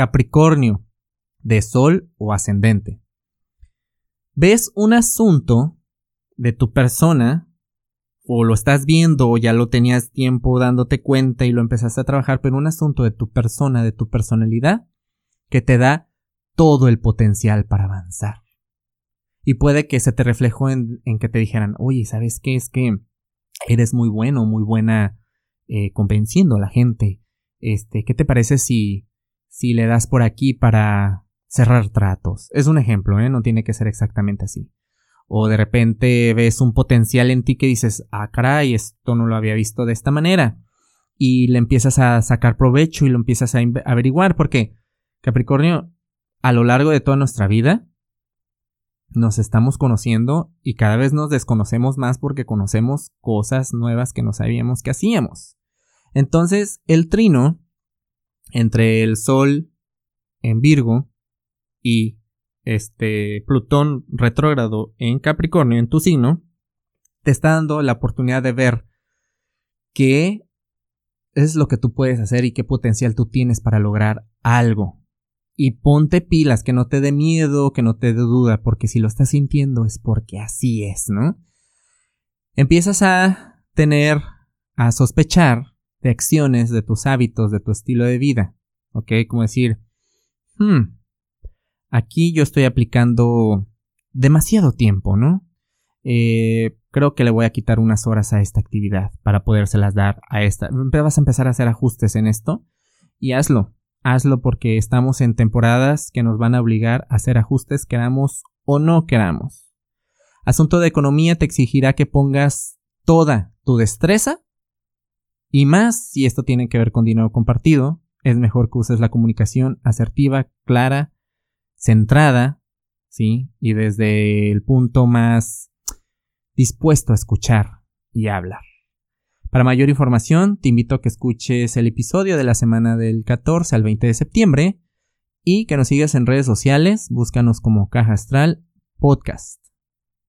Capricornio, de Sol o ascendente. Ves un asunto de tu persona, o lo estás viendo, o ya lo tenías tiempo dándote cuenta y lo empezaste a trabajar, pero un asunto de tu persona, de tu personalidad, que te da todo el potencial para avanzar. Y puede que se te reflejó en, que te dijeran, oye, ¿sabes qué? Es que eres muy bueno, muy buena eh, convenciendo a la gente. Este, ¿qué te parece si, si le das por aquí para cerrar tratos? Es un ejemplo, ¿eh? No tiene que ser exactamente así. O de repente ves un potencial en ti que dices, ah, caray, esto no lo había visto de esta manera. Y le empiezas a sacar provecho y lo empiezas a averiguar, porque Capricornio, a lo largo de toda nuestra vida, nos estamos conociendo y cada vez nos desconocemos más porque conocemos cosas nuevas que no sabíamos que hacíamos. Entonces, el trino entre el Sol en Virgo y este Plutón retrógrado en Capricornio en tu signo te está dando la oportunidad de ver qué es lo que tú puedes hacer y qué potencial tú tienes para lograr algo y ponte pilas, que no te dé miedo, que no te dé duda, porque si lo estás sintiendo es porque así es, ¿no? Empiezas a tener, a sospechar de acciones, de tus hábitos, de tu estilo de vida, ¿ok? Como decir, hmm, aquí yo estoy aplicando demasiado tiempo, ¿no? Eh, creo que le voy a quitar unas horas a esta actividad para podérselas dar a esta. Vas a empezar a hacer ajustes en esto y hazlo hazlo porque estamos en temporadas que nos van a obligar a hacer ajustes queramos o no queramos. Asunto de economía te exigirá que pongas toda tu destreza y más si esto tiene que ver con dinero compartido, es mejor que uses la comunicación asertiva, clara, centrada, ¿sí? Y desde el punto más dispuesto a escuchar y a hablar. Para mayor información, te invito a que escuches el episodio de la semana del 14 al 20 de septiembre y que nos sigas en redes sociales, búscanos como Caja Astral Podcast.